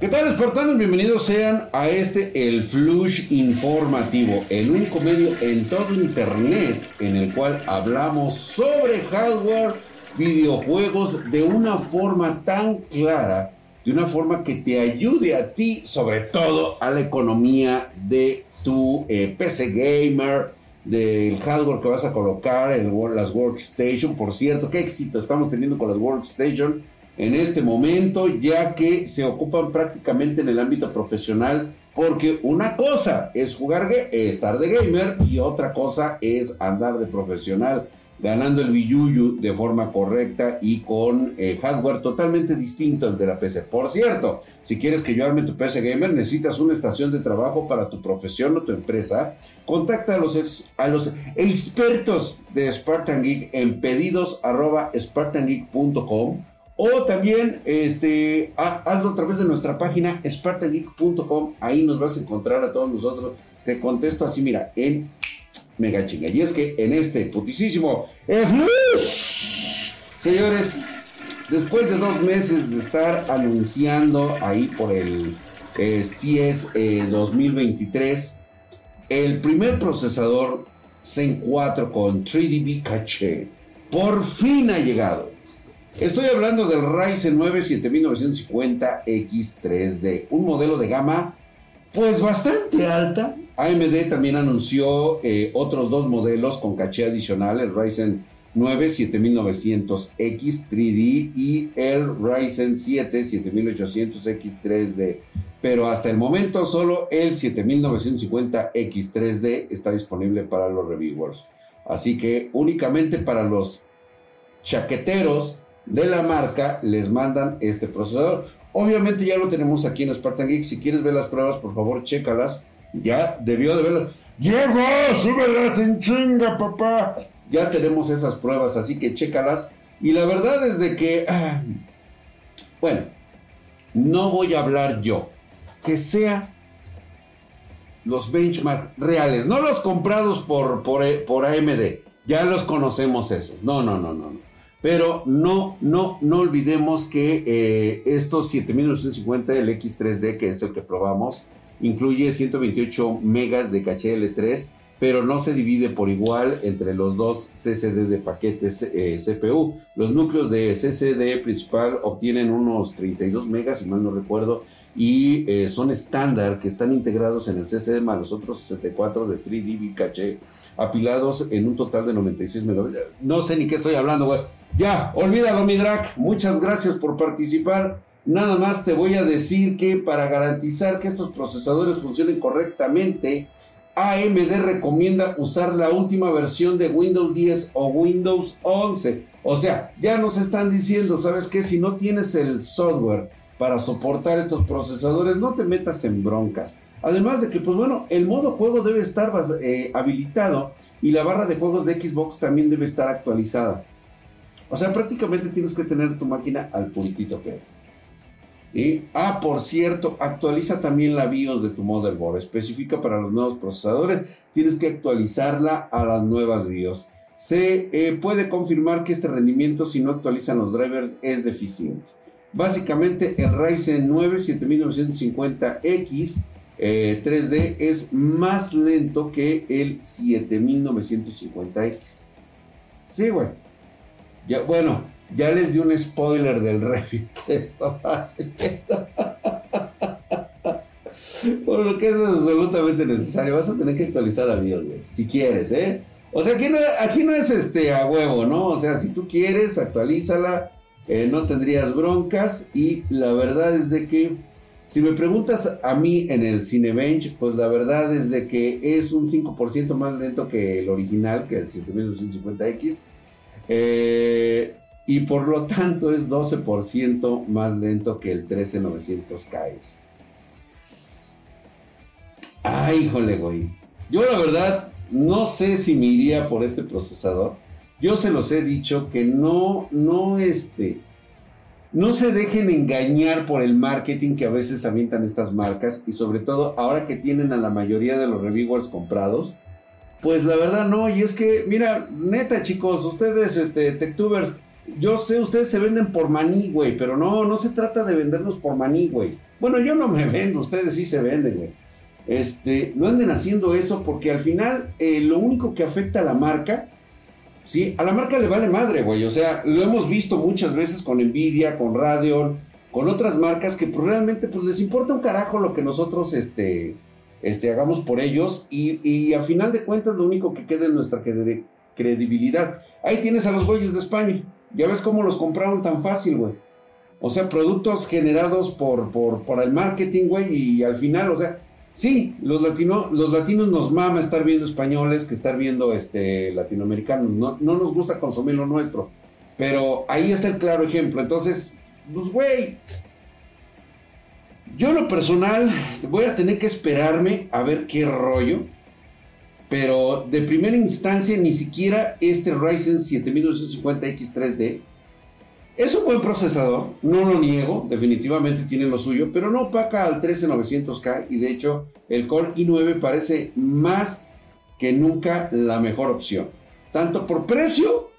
¿Qué tal, espartanos? Bienvenidos sean a este El Flush Informativo, el único medio en todo Internet en el cual hablamos sobre hardware, videojuegos de una forma tan clara, de una forma que te ayude a ti, sobre todo a la economía de tu eh, PC gamer, del hardware que vas a colocar, en las workstation. Por cierto, qué éxito estamos teniendo con las workstation en este momento, ya que se ocupan prácticamente en el ámbito profesional, porque una cosa es jugar, estar de gamer y otra cosa es andar de profesional, ganando el billuyu de forma correcta y con eh, hardware totalmente distinto al de la PC. Por cierto, si quieres que yo arme tu PC gamer, necesitas una estación de trabajo para tu profesión o tu empresa. Contacta a los, expertos de Spartan Geek en pedidos spartangeek.com o también este, hazlo a través de nuestra página spartangeek.com. Ahí nos vas a encontrar a todos nosotros. Te contesto así, mira, en mega chinga. Y es que en este putisísimo señores, después de dos meses de estar anunciando ahí por el eh, CIES 2023, el primer procesador Zen 4 con 3DB Cache por fin ha llegado. Estoy hablando del Ryzen 9 7950X3D, un modelo de gama pues bastante alta. AMD también anunció eh, otros dos modelos con caché adicional, el Ryzen 9 7900X 3D y el Ryzen 7 7800X3D. Pero hasta el momento solo el 7950X3D está disponible para los reviewers. Así que únicamente para los chaqueteros de la marca les mandan este procesador. Obviamente ya lo tenemos aquí en Spartan Geek. Si quieres ver las pruebas, por favor, chécalas. Ya debió de verlas. ¡Llegó! ¡Súbelas en chinga, papá! Ya tenemos esas pruebas, así que chécalas. Y la verdad es de que. Ah, bueno, no voy a hablar yo. Que sea los benchmark reales, no los comprados por, por, por AMD. Ya los conocemos eso. No, no, no, no. no. Pero no, no, no olvidemos que eh, estos 7950, el X3D, que es el que probamos, incluye 128 megas de caché L3, pero no se divide por igual entre los dos CCD de paquetes eh, CPU. Los núcleos de CCD principal obtienen unos 32 megas, si mal no recuerdo, y eh, son estándar que están integrados en el CCD más los otros 64 de 3DB caché apilados en un total de 96 megas. No sé ni qué estoy hablando, güey. Ya, olvídalo, mi drag. Muchas gracias por participar. Nada más te voy a decir que para garantizar que estos procesadores funcionen correctamente, AMD recomienda usar la última versión de Windows 10 o Windows 11. O sea, ya nos están diciendo, ¿sabes qué? Si no tienes el software para soportar estos procesadores, no te metas en broncas. Además de que, pues bueno, el modo juego debe estar eh, habilitado y la barra de juegos de Xbox también debe estar actualizada. O sea, prácticamente tienes que tener tu máquina al puntito que ¿Y? Ah, por cierto, actualiza también la BIOS de tu motherboard. Específica para los nuevos procesadores. Tienes que actualizarla a las nuevas BIOS. Se eh, puede confirmar que este rendimiento, si no actualizan los drivers, es deficiente. Básicamente, el Ryzen 9 7950X 3D es más lento que el 7950X. Sí, güey. Ya, bueno, ya les di un spoiler del review esto hace. Por lo que es absolutamente necesario. Vas a tener que actualizar a BIOS, güey. Si quieres, ¿eh? O sea, aquí no, aquí no es este a huevo, ¿no? O sea, si tú quieres, actualízala. Eh, no tendrías broncas. Y la verdad es de que, si me preguntas a mí en el Cinebench, pues la verdad es de que es un 5% más lento que el original, que el 7250X Eh, y por lo tanto es 12% más lento que el 13900KS. Ay, híjole, güey. Yo la verdad no sé si me iría por este procesador. Yo se los he dicho que no, no, este, no se dejen engañar por el marketing que a veces avientan estas marcas y sobre todo ahora que tienen a la mayoría de los reviewers comprados. Pues la verdad no, y es que, mira, neta chicos, ustedes, este, TechTubers, yo sé, ustedes se venden por maní, güey, pero no, no se trata de vendernos por maní, güey. Bueno, yo no me vendo, ustedes sí se venden, güey. Este, no anden haciendo eso porque al final eh, lo único que afecta a la marca, ¿sí? A la marca le vale madre, güey. O sea, lo hemos visto muchas veces con Nvidia, con Radeon, con otras marcas que pues, realmente pues les importa un carajo lo que nosotros este, este, hagamos por ellos y, y al final de cuentas lo único que queda es nuestra credibilidad. Ahí tienes a los güeyes de España. Ya ves cómo los compraron tan fácil, güey. O sea, productos generados por, por, por el marketing, güey, y al final, o sea, sí, los, los latinos nos mama estar viendo españoles que estar viendo este, latinoamericanos. No, no nos gusta consumir lo nuestro. Pero ahí está el claro ejemplo. Entonces, pues, güey, yo en lo personal voy a tener que esperarme a ver qué rollo. Pero de primera instancia ni siquiera este Ryzen 7250X3D es un buen procesador, no lo niego, definitivamente tiene lo suyo, pero no opaca al 13900K y de hecho el Core i9 parece más que nunca la mejor opción, tanto por precio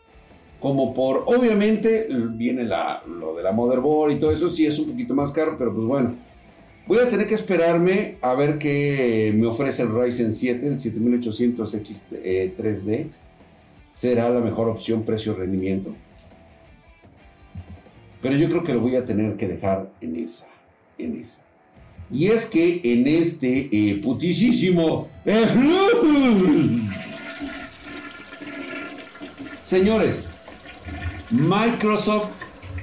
como por, obviamente, viene lo de la motherboard y todo eso, sí es un poquito más caro, pero pues bueno, voy a tener que esperarme a ver qué me ofrece el Ryzen 7, el 7800X3D, eh, será la mejor opción precio-rendimiento pero yo creo que lo voy a tener que dejar en esa, en esa. Y es que en este eh, putisísimo... Señores, Microsoft,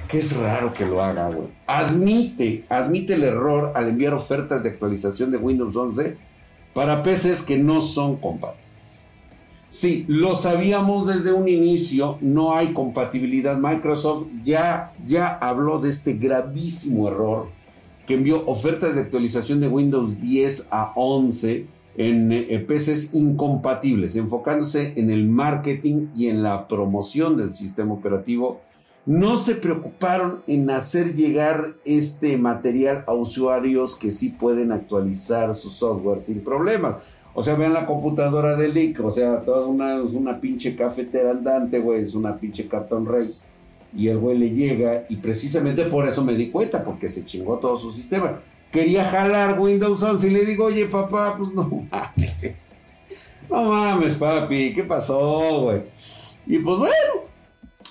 que es raro que lo haga, güey, admite, admite el error al enviar ofertas de actualización de Windows 11 para PCs que no son compatibles. Sí, lo sabíamos desde un inicio, no hay compatibilidad. Microsoft ya, ya habló de este gravísimo error que envió ofertas de actualización de Windows 10 a 11 en, en PCs incompatibles, enfocándose en el marketing y en la promoción del sistema operativo. No se preocuparon en hacer llegar este material a usuarios que sí pueden actualizar su software sin problemas. O sea, vean la computadora de Lick, o sea, toda una, es una pinche cafetera andante, güey, es una pinche cartón race. Y el güey le llega, y precisamente por eso me di cuenta, porque se chingó todo su sistema. Quería jalar Windows 11 y le digo, oye, papá, pues no mames. No mames, papi, ¿qué pasó, güey? Y pues bueno,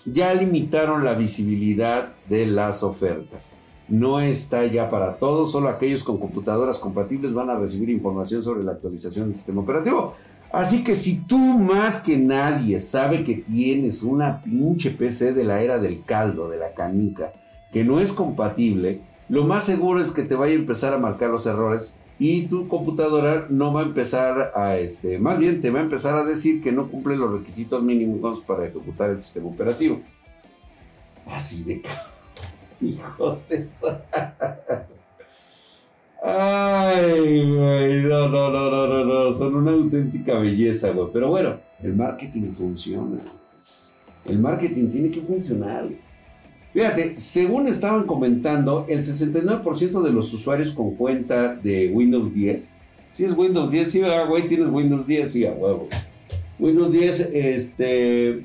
ya limitaron la visibilidad de las ofertas no está ya para todos, solo aquellos con computadoras compatibles van a recibir información sobre la actualización del sistema operativo. Así que si tú más que nadie sabe que tienes una pinche PC de la era del caldo, de la canica, que no es compatible, lo más seguro es que te vaya a empezar a marcar los errores y tu computadora no va a empezar a, este, más bien te va a empezar a decir que no cumple los requisitos mínimos para ejecutar el sistema operativo. Así de Hijos de Ay, güey, no, no, no, no, no, no, son una auténtica belleza, güey. Pero bueno, el marketing funciona. El marketing tiene que funcionar. Fíjate, según estaban comentando, el 69% de los usuarios con cuenta de Windows 10, si es Windows 10, sí, güey, tienes Windows 10, sí, a huevo. Windows 10, este,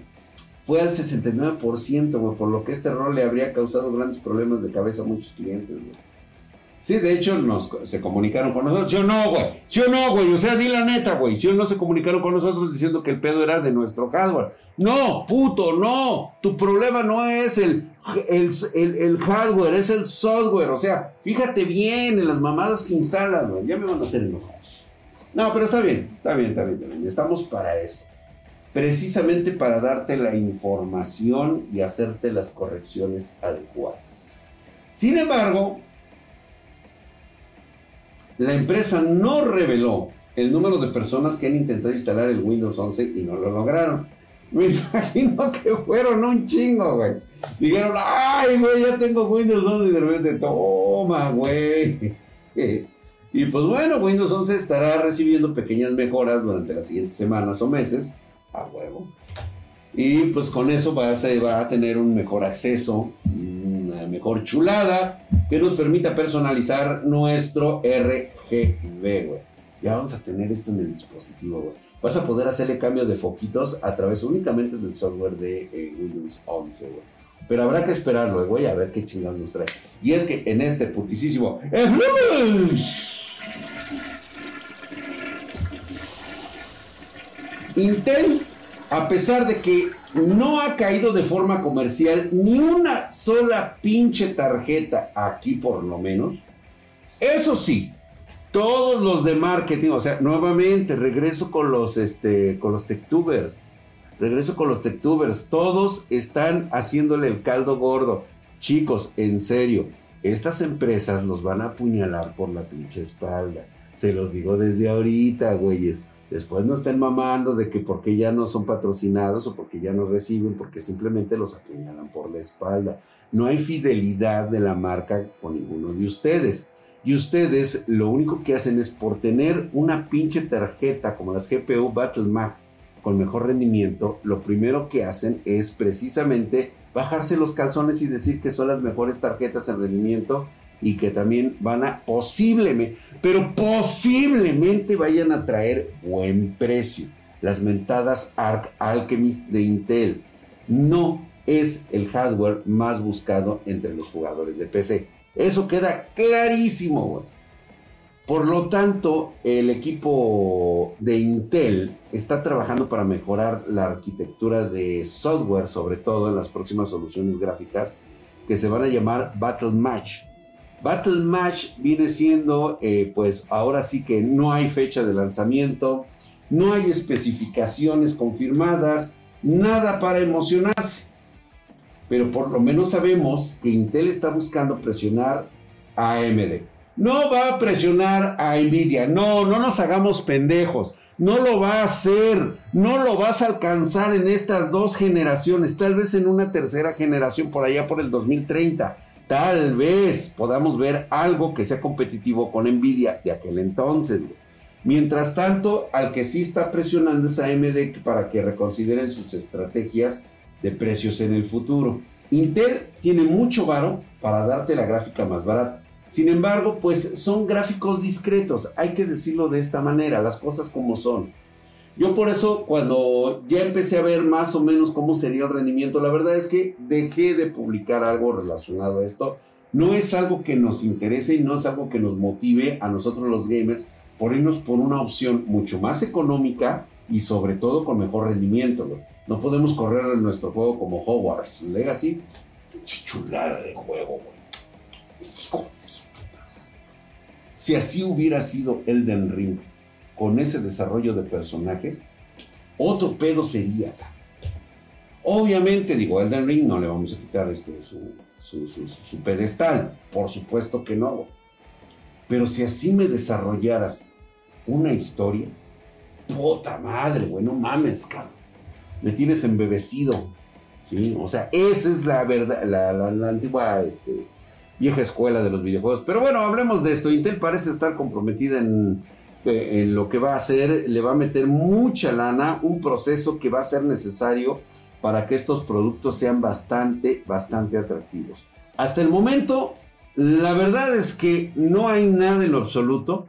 fue al 69%, güey, por lo que este error le habría causado grandes problemas de cabeza a muchos clientes, güey. Sí, de hecho, nos, se comunicaron con nosotros. ¿Sí o no, güey? ¿Sí o no, güey? O sea, di la neta, güey. ¿Sí o no se comunicaron con nosotros diciendo que el pedo era de nuestro hardware? No, puto, no. Tu problema no es el, el, hardware, es el software. O sea, fíjate bien en las mamadas que instalas, güey. Ya me van a hacer enojar. No, pero está bien, está bien, está bien, está bien. Estamos para eso precisamente para darte la información y hacerte las correcciones adecuadas. Sin embargo, la empresa no reveló el número de personas que han intentado instalar el Windows 11 y no lo lograron. Me imagino que fueron un chingo, güey. Dijeron, ay, güey, ya tengo Windows 11 y de repente, toma, güey. Y pues bueno, Windows 11 estará recibiendo pequeñas mejoras durante las siguientes semanas o meses. Huevo. Y pues con eso va a, va a tener un mejor acceso, una mejor chulada que nos permita personalizar nuestro RGB. Ya vamos a tener esto en el dispositivo, güey. Vas a poder hacerle cambio de foquitos a través únicamente del software de eh, Windows 11, güey. Pero habrá que esperarlo, güey, a ver qué chingados nos trae. Y es que en este putisísimo Intel, a pesar de que no ha caído de forma comercial ni una sola pinche tarjeta aquí por lo menos, eso sí, todos los de marketing, o sea, nuevamente regreso con los este con los techtubers. Regreso con los techtubers, todos están haciéndole el caldo gordo. Chicos, en serio, estas empresas los van a apuñalar por la pinche espalda. Se los digo desde ahorita, güeyes. Después no estén mamando de que porque ya no son patrocinados o porque ya no reciben, porque simplemente los apuñalan por la espalda. No hay fidelidad de la marca con ninguno de ustedes. Y ustedes lo único que hacen es por tener una pinche tarjeta como las GPU BattleMag con mejor rendimiento, lo primero que hacen es precisamente bajarse los calzones y decir que son las mejores tarjetas en rendimiento y que también van a posiblemente, pero posiblemente vayan a traer buen precio. Las mentadas Arc Alchemist de Intel no es el hardware más buscado entre los jugadores de PC. Eso queda clarísimo, Por lo tanto, el equipo de Intel está trabajando para mejorar la arquitectura de software, sobre todo en las próximas soluciones gráficas, que se van a llamar Battle Match. Battle Match viene siendo, eh, pues ahora sí que no hay fecha de lanzamiento, no hay especificaciones confirmadas, nada para emocionarse. Pero por lo menos sabemos que Intel está buscando presionar a AMD. No va a presionar a Nvidia, no, no nos hagamos pendejos, no lo va a hacer, no lo vas a alcanzar en estas dos generaciones, tal vez en una tercera generación por allá por el 2030. Tal vez podamos ver algo que sea competitivo con Nvidia de aquel entonces. Mientras tanto, al que sí está presionando es AMD para que reconsideren sus estrategias de precios en el futuro. Intel tiene mucho varo para darte la gráfica más barata. Sin embargo, pues son gráficos discretos, hay que decirlo de esta manera, las cosas como son. Yo por eso cuando ya empecé a ver más o menos cómo sería el rendimiento, la verdad es que dejé de publicar algo relacionado a esto. No es algo que nos interese y no es algo que nos motive a nosotros los gamers por irnos por una opción mucho más económica y sobre todo con mejor rendimiento. No podemos correr en nuestro juego como Hogwarts Legacy. Chulada de juego, güey. Si así hubiera sido Elden Ring con ese desarrollo de personajes, otro pedo sería. Obviamente, digo, Elden Ring no le vamos a quitar este, su, pedestal. Por supuesto que no. Pero si así me desarrollaras una historia, puta madre, güey, no mames, cabrón me tienes embebecido. ¿sí? O sea, esa es la verdad, la, antigua este, vieja escuela de los videojuegos. Pero bueno, hablemos de esto. Intel parece estar comprometida en, eh, en lo que va a hacer. Le va a meter mucha lana, un proceso que va a ser necesario para que estos productos sean bastante, bastante atractivos. Hasta el momento, la verdad es que no hay nada en lo absoluto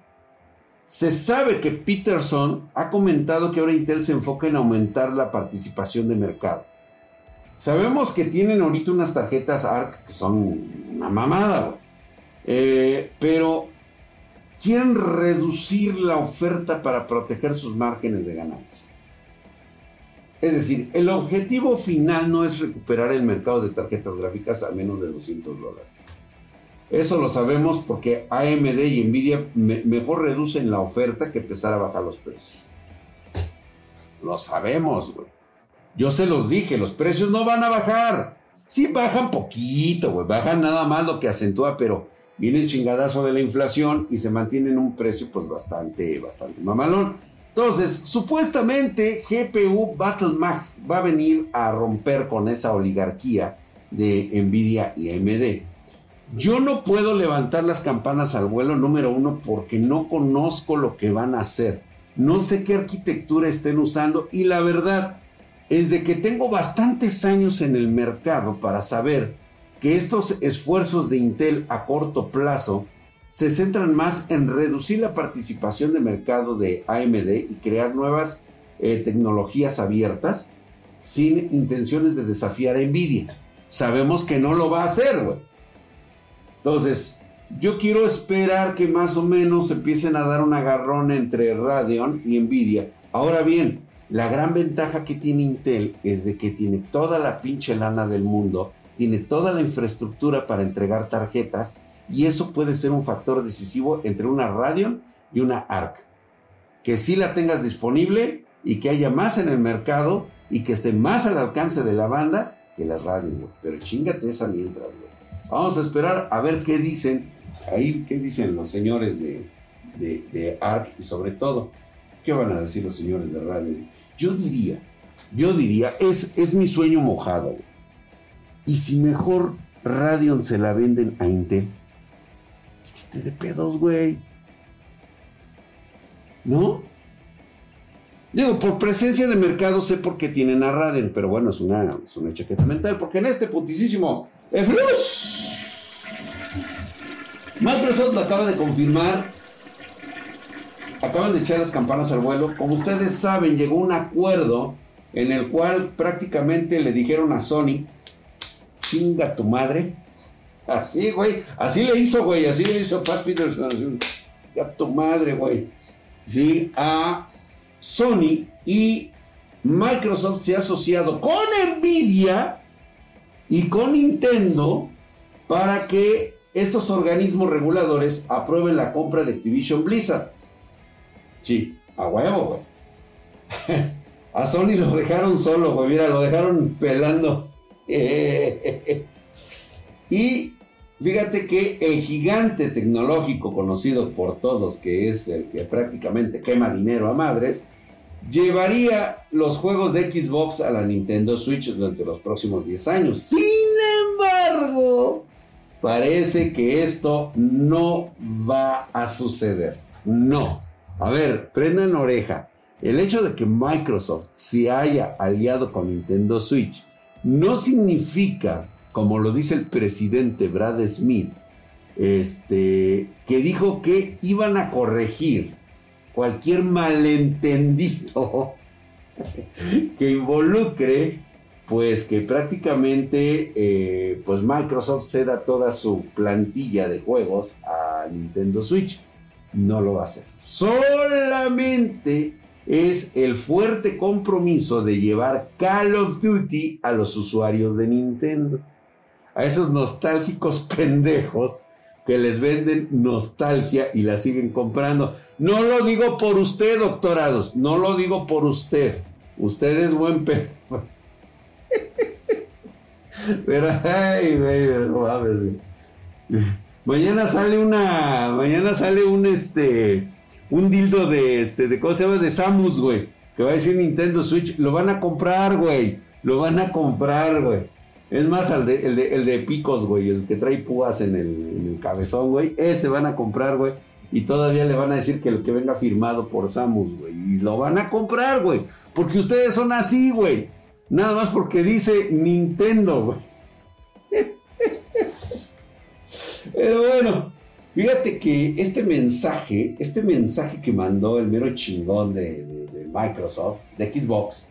se sabe que Peterson ha comentado que ahora Intel se enfoca en aumentar la participación de mercado. Sabemos que tienen ahorita unas tarjetas ARC que son una mamada, eh, pero quieren reducir la oferta para proteger sus márgenes de ganancia. Es decir, el objetivo final no es recuperar el mercado de tarjetas gráficas a menos de 200 dólares. Eso lo sabemos porque AMD y Nvidia mejor reducen la oferta que empezar a bajar los precios. Lo sabemos, güey. Yo se los dije, los precios no van a bajar. Sí bajan poquito, güey. Bajan nada más lo que acentúa, pero viene el chingadazo de la inflación y se mantiene en un precio pues bastante, bastante mamalón. Entonces, supuestamente GPU Battle Mag va a venir a romper con esa oligarquía de Nvidia y AMD. Yo no puedo levantar las campanas al vuelo número uno porque no conozco lo que van a hacer. No sé qué arquitectura estén usando y la verdad es de que tengo bastantes años en el mercado para saber que estos esfuerzos de Intel a corto plazo se centran más en reducir la participación de mercado de AMD y crear nuevas eh, tecnologías abiertas sin intenciones de desafiar a Nvidia. Sabemos que no lo va a hacer, güey. Entonces, yo quiero esperar que más o menos empiecen a dar un agarrón entre Radeon y Nvidia. Ahora bien, la gran ventaja que tiene Intel es de que tiene toda la pinche lana del mundo, tiene toda la infraestructura para entregar tarjetas y eso puede ser un factor decisivo entre una Radeon y una ARC. Que sí la tengas disponible y que haya más en el mercado y que esté más al alcance de la banda que las Radeon, Pero chingate esa mientras, güey. Vamos a esperar a ver qué dicen ahí, qué dicen los señores de, de, ARC y sobre todo, qué van a decir los señores de Radeon. Yo diría, yo diría, es, es mi sueño mojado. Y si mejor Radeon se la venden a Intel, de pedos, güey. ¿No? Digo, por presencia de mercado sé por qué tienen a Raden, pero bueno, es una, es una chaqueta mental, porque en este putisísimo Microsoft lo acaba de confirmar. Acaban de echar las campanas al vuelo. Como ustedes saben, llegó un acuerdo en el cual prácticamente le dijeron a Sony, chinga tu madre, Así, güey. Así le hizo, güey. Así le hizo Pat Peterson. A tu madre, güey. Sí, a Sony y Microsoft se ha asociado con Nvidia y con Nintendo para que estos organismos reguladores aprueben la compra de Activision Blizzard. Sí, a huevo, güey. a Sony lo dejaron solo, güey. Mira, lo dejaron pelando. y Fíjate que el gigante tecnológico conocido por todos, que es el que prácticamente quema dinero a madres, llevaría los juegos de Xbox a la Nintendo Switch durante los próximos 10 años. Sin embargo, parece que esto no va a suceder. No. A ver, prendan oreja. El hecho de que Microsoft se haya aliado con Nintendo Switch no significa como lo dice el presidente Brad Smith, este, que dijo que iban a corregir cualquier malentendido que involucre, pues que prácticamente, eh, pues Microsoft ceda toda su plantilla de juegos a Nintendo Switch. No lo va a hacer. Solamente es el fuerte compromiso de llevar Call of Duty a los usuarios de Nintendo a esos nostálgicos pendejos que les venden nostalgia y la siguen comprando. No lo digo por usted, doctorados, no lo digo por usted. Usted es buen pedo. Pero, ay, güey, Mañana sale una, mañana sale un, este, un dildo de, este, de, ¿cómo se llama? De Samus, güey. Que va a decir Nintendo Switch. Lo van a comprar, güey. Lo van a comprar, güey. Es más, el de, el de, picos, güey, el que trae púas en el, cabezón, güey, ese van a comprar, güey. Y todavía le van a decir que el que venga firmado por Samus, güey. Y lo van a comprar, güey. Porque ustedes son así, güey. Nada más porque dice Nintendo, güey. Pero bueno, fíjate que este mensaje, este mensaje que mandó el mero chingón de, Microsoft, de Xbox,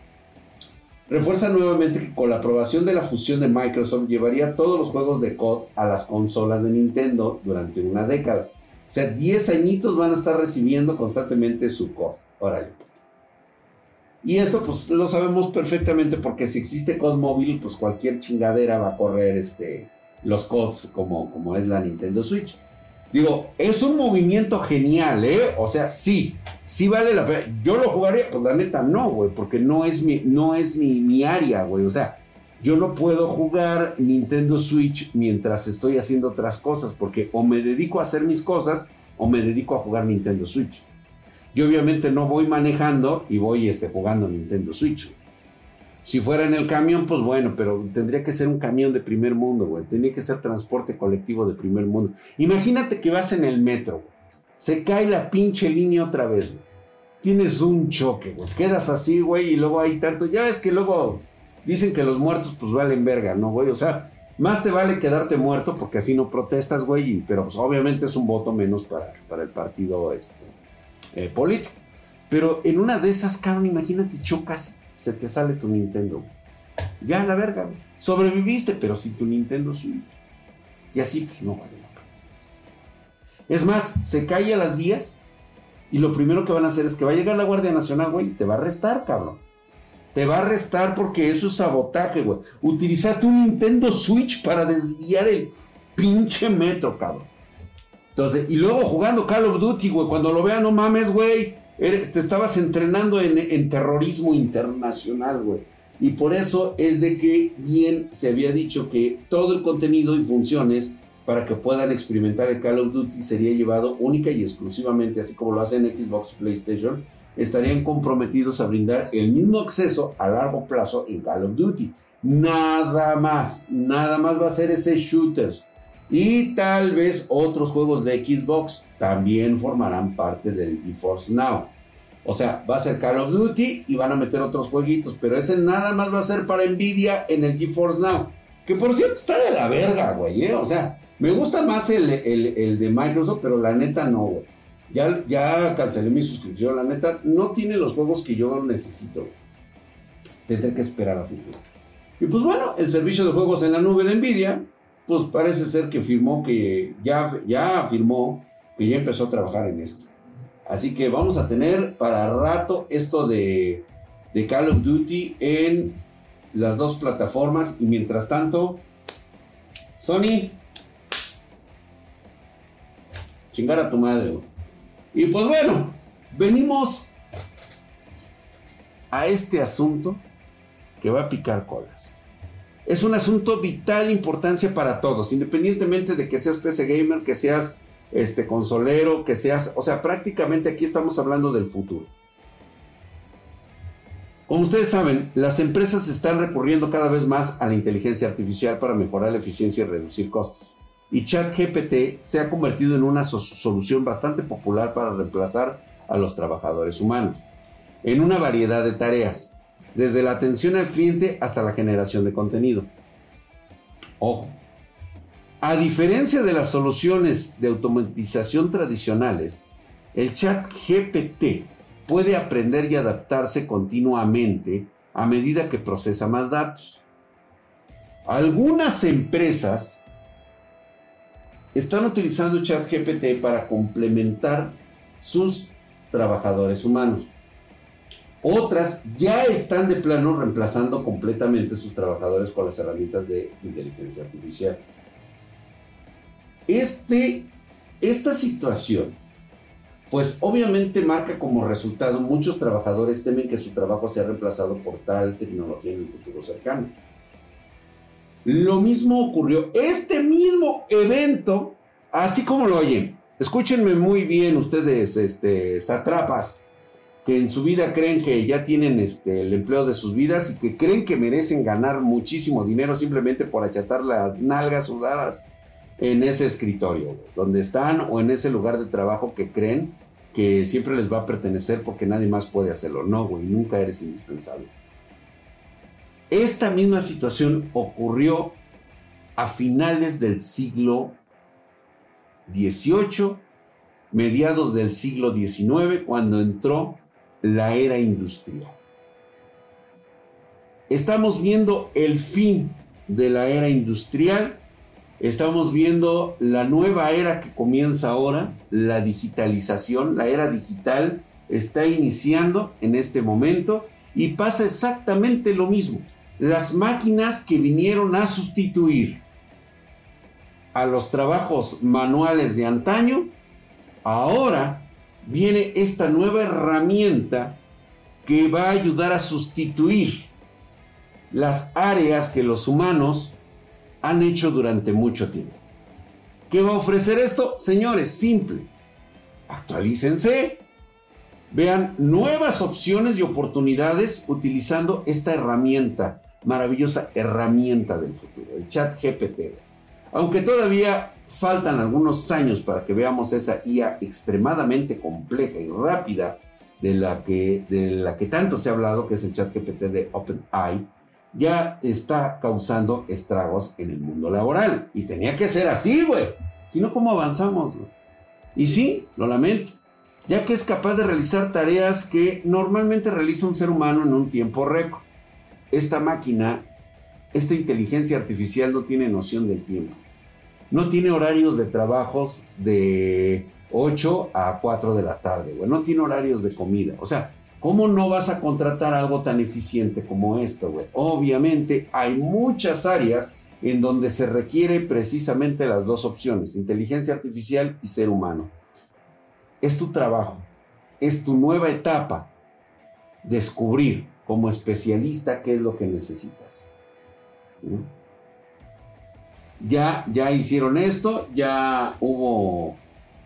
Refuerza nuevamente que con la aprobación de la fusión de Microsoft llevaría todos los juegos de COD a las consolas de Nintendo durante una década. O sea, 10 añitos van a estar recibiendo constantemente su COD. Órale. Y esto pues lo sabemos perfectamente porque si existe COD móvil, pues cualquier chingadera va a correr este, los CODs como, como es la Nintendo Switch. Digo, es un movimiento genial, ¿eh? O sea, sí, sí vale la pena. Yo lo jugaría, pues la neta no, güey, porque no es mi, no es mi, mi área, güey. O sea, yo no puedo jugar Nintendo Switch mientras estoy haciendo otras cosas, porque o me dedico a hacer mis cosas o me dedico a jugar Nintendo Switch. Yo obviamente no voy manejando y voy este, jugando Nintendo Switch. Si fuera en el camión, pues bueno, pero tendría que ser un camión de primer mundo, güey. Tendría que ser transporte colectivo de primer mundo. Imagínate que vas en el metro, güey. Se cae la pinche línea otra vez, güey. Tienes un choque, güey. Quedas así, güey, y luego hay tanto. Ya ves que luego dicen que los muertos, pues valen verga, ¿no, güey? O sea, más te vale quedarte muerto porque así no protestas, güey. Pero pues obviamente es un voto menos para, para el partido este, eh, político. Pero en una de esas, cabrón, imagínate, chocas se te sale tu Nintendo. Ya la verga, sobreviviste, pero sin tu Nintendo Switch. Y así, pues no vale la pena. Es más, se cae las vías y lo primero que van a hacer es que va a llegar la Guardia Nacional, güey, y te va a arrestar, cabrón. Te va a arrestar porque eso es sabotaje, güey. Utilizaste un Nintendo Switch para desviar el pinche metro, cabrón. Entonces, y luego jugando Call of Duty, güey, cuando lo vean, no mames, güey te estabas entrenando en, terrorismo internacional, güey. Y por eso es de que bien se había dicho que todo el contenido y funciones para que puedan experimentar el Call of Duty sería llevado única y exclusivamente, así como lo hacen Xbox PlayStation, estarían comprometidos a brindar el mismo acceso a largo plazo en Call of Duty. Nada más, nada más va a ser ese shooters. Y tal vez otros juegos de Xbox también formarán parte del GeForce Now. O sea, va a ser Call of Duty y van a meter otros jueguitos, pero ese nada más va a ser para Nvidia en el GeForce Now. Que por cierto está de la verga, güey. ¿eh? O sea, me gusta más el, de Microsoft, pero la neta no, güey. Ya, ya cancelé mi suscripción, la neta no tiene los juegos que yo necesito. Tendré que esperar a futuro. Y pues bueno, el servicio de juegos en la nube de Nvidia pues parece ser que firmó que ya, ya afirmó que ya empezó a trabajar en esto. Así que vamos a tener para rato esto de, de Call of Duty en las dos plataformas. Y mientras tanto, Sony, chingar a tu madre. Y pues bueno, venimos a este asunto que va a picar colas es un asunto vital importancia para todos, independientemente de que seas PC gamer, que seas este consolero, que seas, o sea, prácticamente aquí estamos hablando del futuro. Como ustedes saben, las empresas están recurriendo cada vez más a la inteligencia artificial para mejorar la eficiencia y reducir costos. Y ChatGPT se ha convertido en una solución bastante popular para reemplazar a los trabajadores humanos en una variedad de tareas desde la atención al cliente hasta la generación de contenido. Ojo, a diferencia de las soluciones de automatización tradicionales, el chat GPT puede aprender y adaptarse continuamente a medida que procesa más datos. Algunas empresas están utilizando chat GPT para complementar sus trabajadores humanos. Otras ya están de plano reemplazando completamente sus trabajadores con las herramientas de inteligencia artificial. Este, esta situación, pues obviamente marca como resultado muchos trabajadores temen que su trabajo sea reemplazado por tal tecnología en el futuro cercano. Lo mismo ocurrió, este mismo evento, así como lo oyen, escúchenme muy bien ustedes, este, satrapas, que en su vida creen que ya tienen este, el empleo de sus vidas y que creen que merecen ganar muchísimo dinero simplemente por achatar las nalgas sudadas en ese escritorio, donde están o en ese lugar de trabajo que creen que siempre les va a pertenecer porque nadie más puede hacerlo. No, güey, nunca eres indispensable. Esta misma situación ocurrió a finales del siglo XVIII, mediados del siglo XIX, cuando entró la era industrial. Estamos viendo el fin de la era industrial, estamos viendo la nueva era que comienza ahora, la digitalización, la era digital está iniciando en este momento y pasa exactamente lo mismo. Las máquinas que vinieron a sustituir a los trabajos manuales de antaño, ahora viene esta nueva herramienta que va a ayudar a sustituir las áreas que los humanos han hecho durante mucho tiempo. ¿Qué va a ofrecer esto? Señores, simple. Actualícense. vean nuevas opciones y oportunidades utilizando esta herramienta, maravillosa herramienta del futuro, el chat GPT. Aunque todavía faltan algunos años para que veamos esa IA extremadamente compleja y rápida de la que, de la que tanto se ha hablado, que es el chat GPT de OpenAI, ya está causando estragos en el mundo laboral. Y tenía que ser así, güey. Si no, ¿cómo avanzamos? Y sí, lo lamento, ya que es capaz de realizar tareas que normalmente realiza un ser humano en un tiempo récord. Esta máquina, esta inteligencia artificial no tiene noción del tiempo. No tiene horarios de trabajos de 8 a 4 de la tarde, güey. No tiene horarios de comida. O sea, ¿cómo no vas a contratar algo tan eficiente como esto, güey? Obviamente hay muchas áreas en donde se requiere precisamente las dos opciones, inteligencia artificial y ser humano. Es tu trabajo, es tu nueva etapa, descubrir como especialista qué es lo que necesitas. Ya, ya hicieron esto, ya hubo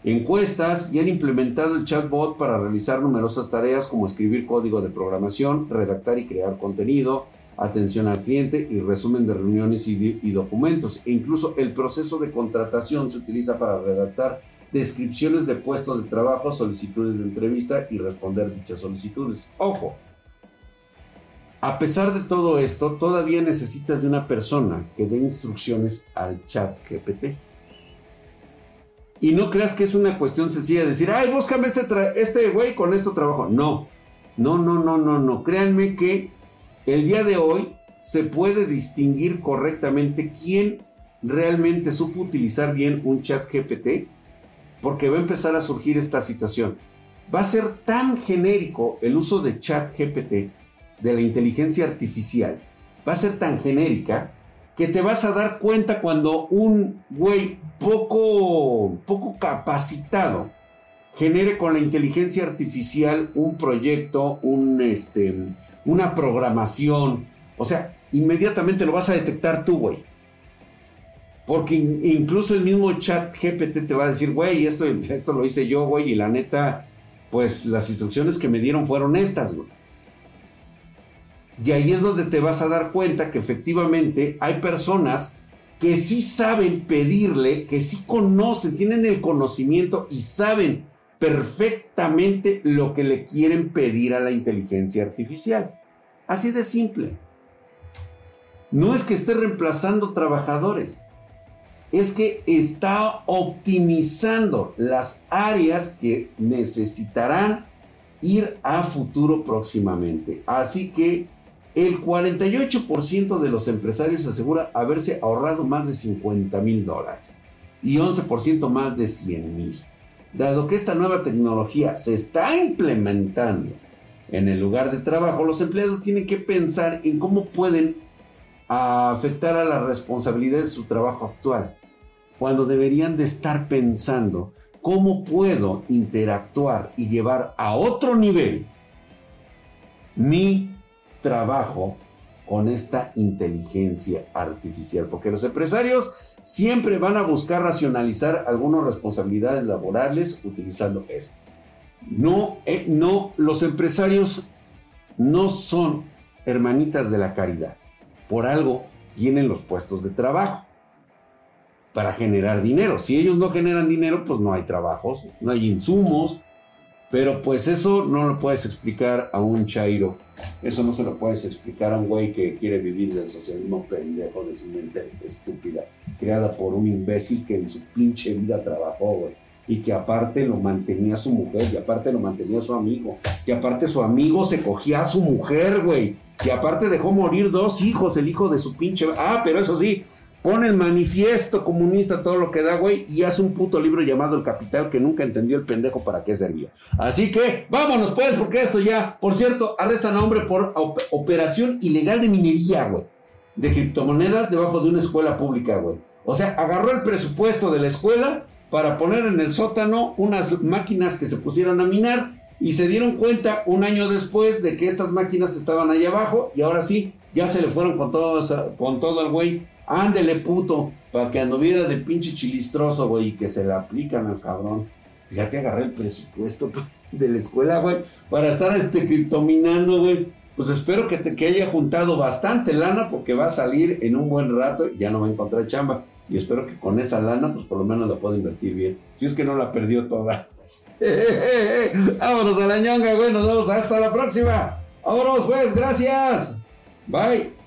encuestas y han implementado el chatbot para realizar numerosas tareas como escribir código de programación, redactar y crear contenido, atención al cliente y resumen de reuniones y, documentos. E incluso el proceso de contratación se utiliza para redactar descripciones de puestos de trabajo, solicitudes de entrevista y responder dichas solicitudes. Ojo, a pesar de todo esto, todavía necesitas de una persona que dé instrucciones al chat GPT. Y no creas que es una cuestión sencilla de decir, ay, búscame este, este güey con esto trabajo. No, no, no, no, no, no. Créanme que el día de hoy se puede distinguir correctamente quién realmente supo utilizar bien un chat GPT, porque va a empezar a surgir esta situación. Va a ser tan genérico el uso de chat GPT, de la inteligencia artificial, va a ser tan genérica que te vas a dar cuenta cuando un güey poco, poco capacitado genere con la inteligencia artificial un proyecto, un, este, una programación. O sea, inmediatamente lo vas a detectar tú, güey. Porque incluso el mismo chat GPT te va a decir, güey, esto, esto lo hice yo, güey, y la neta, pues las instrucciones que me dieron fueron estas, güey. Y ahí es donde te vas a dar cuenta que efectivamente hay personas que sí saben pedirle, que sí conocen, tienen el conocimiento y saben perfectamente lo que le quieren pedir a la inteligencia artificial. Así de simple. No es que esté reemplazando trabajadores, es que está optimizando las áreas que necesitarán ir a futuro próximamente. Así que el 48% de los empresarios asegura haberse ahorrado más de 50 mil dólares y 11% más de 100 mil. Dado que esta nueva tecnología se está implementando en el lugar de trabajo, los empleados tienen que pensar en cómo pueden afectar a la responsabilidad de su trabajo actual, cuando deberían de estar pensando cómo puedo interactuar y llevar a otro nivel mi trabajo con esta inteligencia artificial, porque los empresarios siempre van a buscar racionalizar algunas responsabilidades laborales utilizando esto. No, eh, no, los empresarios no son hermanitas de la caridad. Por algo tienen los puestos de trabajo para generar dinero. Si ellos no generan dinero, pues no hay trabajos, no hay insumos. Pero pues eso no lo puedes explicar a un chairo eso no se lo puedes explicar a un güey que quiere vivir del socialismo pendejo de su mente estúpida, creada por un imbécil que en su pinche vida trabajó, güey. Y que aparte lo mantenía su mujer, y aparte lo mantenía su amigo, y aparte su amigo se cogía a su mujer, güey. Y aparte dejó morir dos hijos, el hijo de su pinche... Ah, pero eso sí, pone el manifiesto comunista, todo lo que da, güey, y hace un puto libro llamado El Capital que nunca entendió el pendejo para qué servía. Así que vámonos, pues, porque esto ya, por cierto, arrestan a hombre por operación ilegal de minería, güey, de criptomonedas debajo de una escuela pública, güey. O sea, agarró el presupuesto de la escuela para poner en el sótano unas máquinas que se pusieran a minar y se dieron cuenta un año después de que estas máquinas estaban ahí abajo y ahora sí, ya se le fueron con todo, con todo el güey Ándele, puto, para que anduviera de pinche chilistroso, güey, y que se le aplican al cabrón. Ya te agarré el presupuesto. de la escuela, güey, para estar este criptominando, güey. Pues espero que, te, que haya juntado bastante lana porque va a salir en un buen rato y ya no va a encontrar chamba. Y espero que con esa lana, pues por lo menos la pueda invertir bien. Si es que no la perdió toda. Vámonos a la ñonga, güey. Nos vemos hasta la próxima. Vámonos, pues. Gracias. Bye.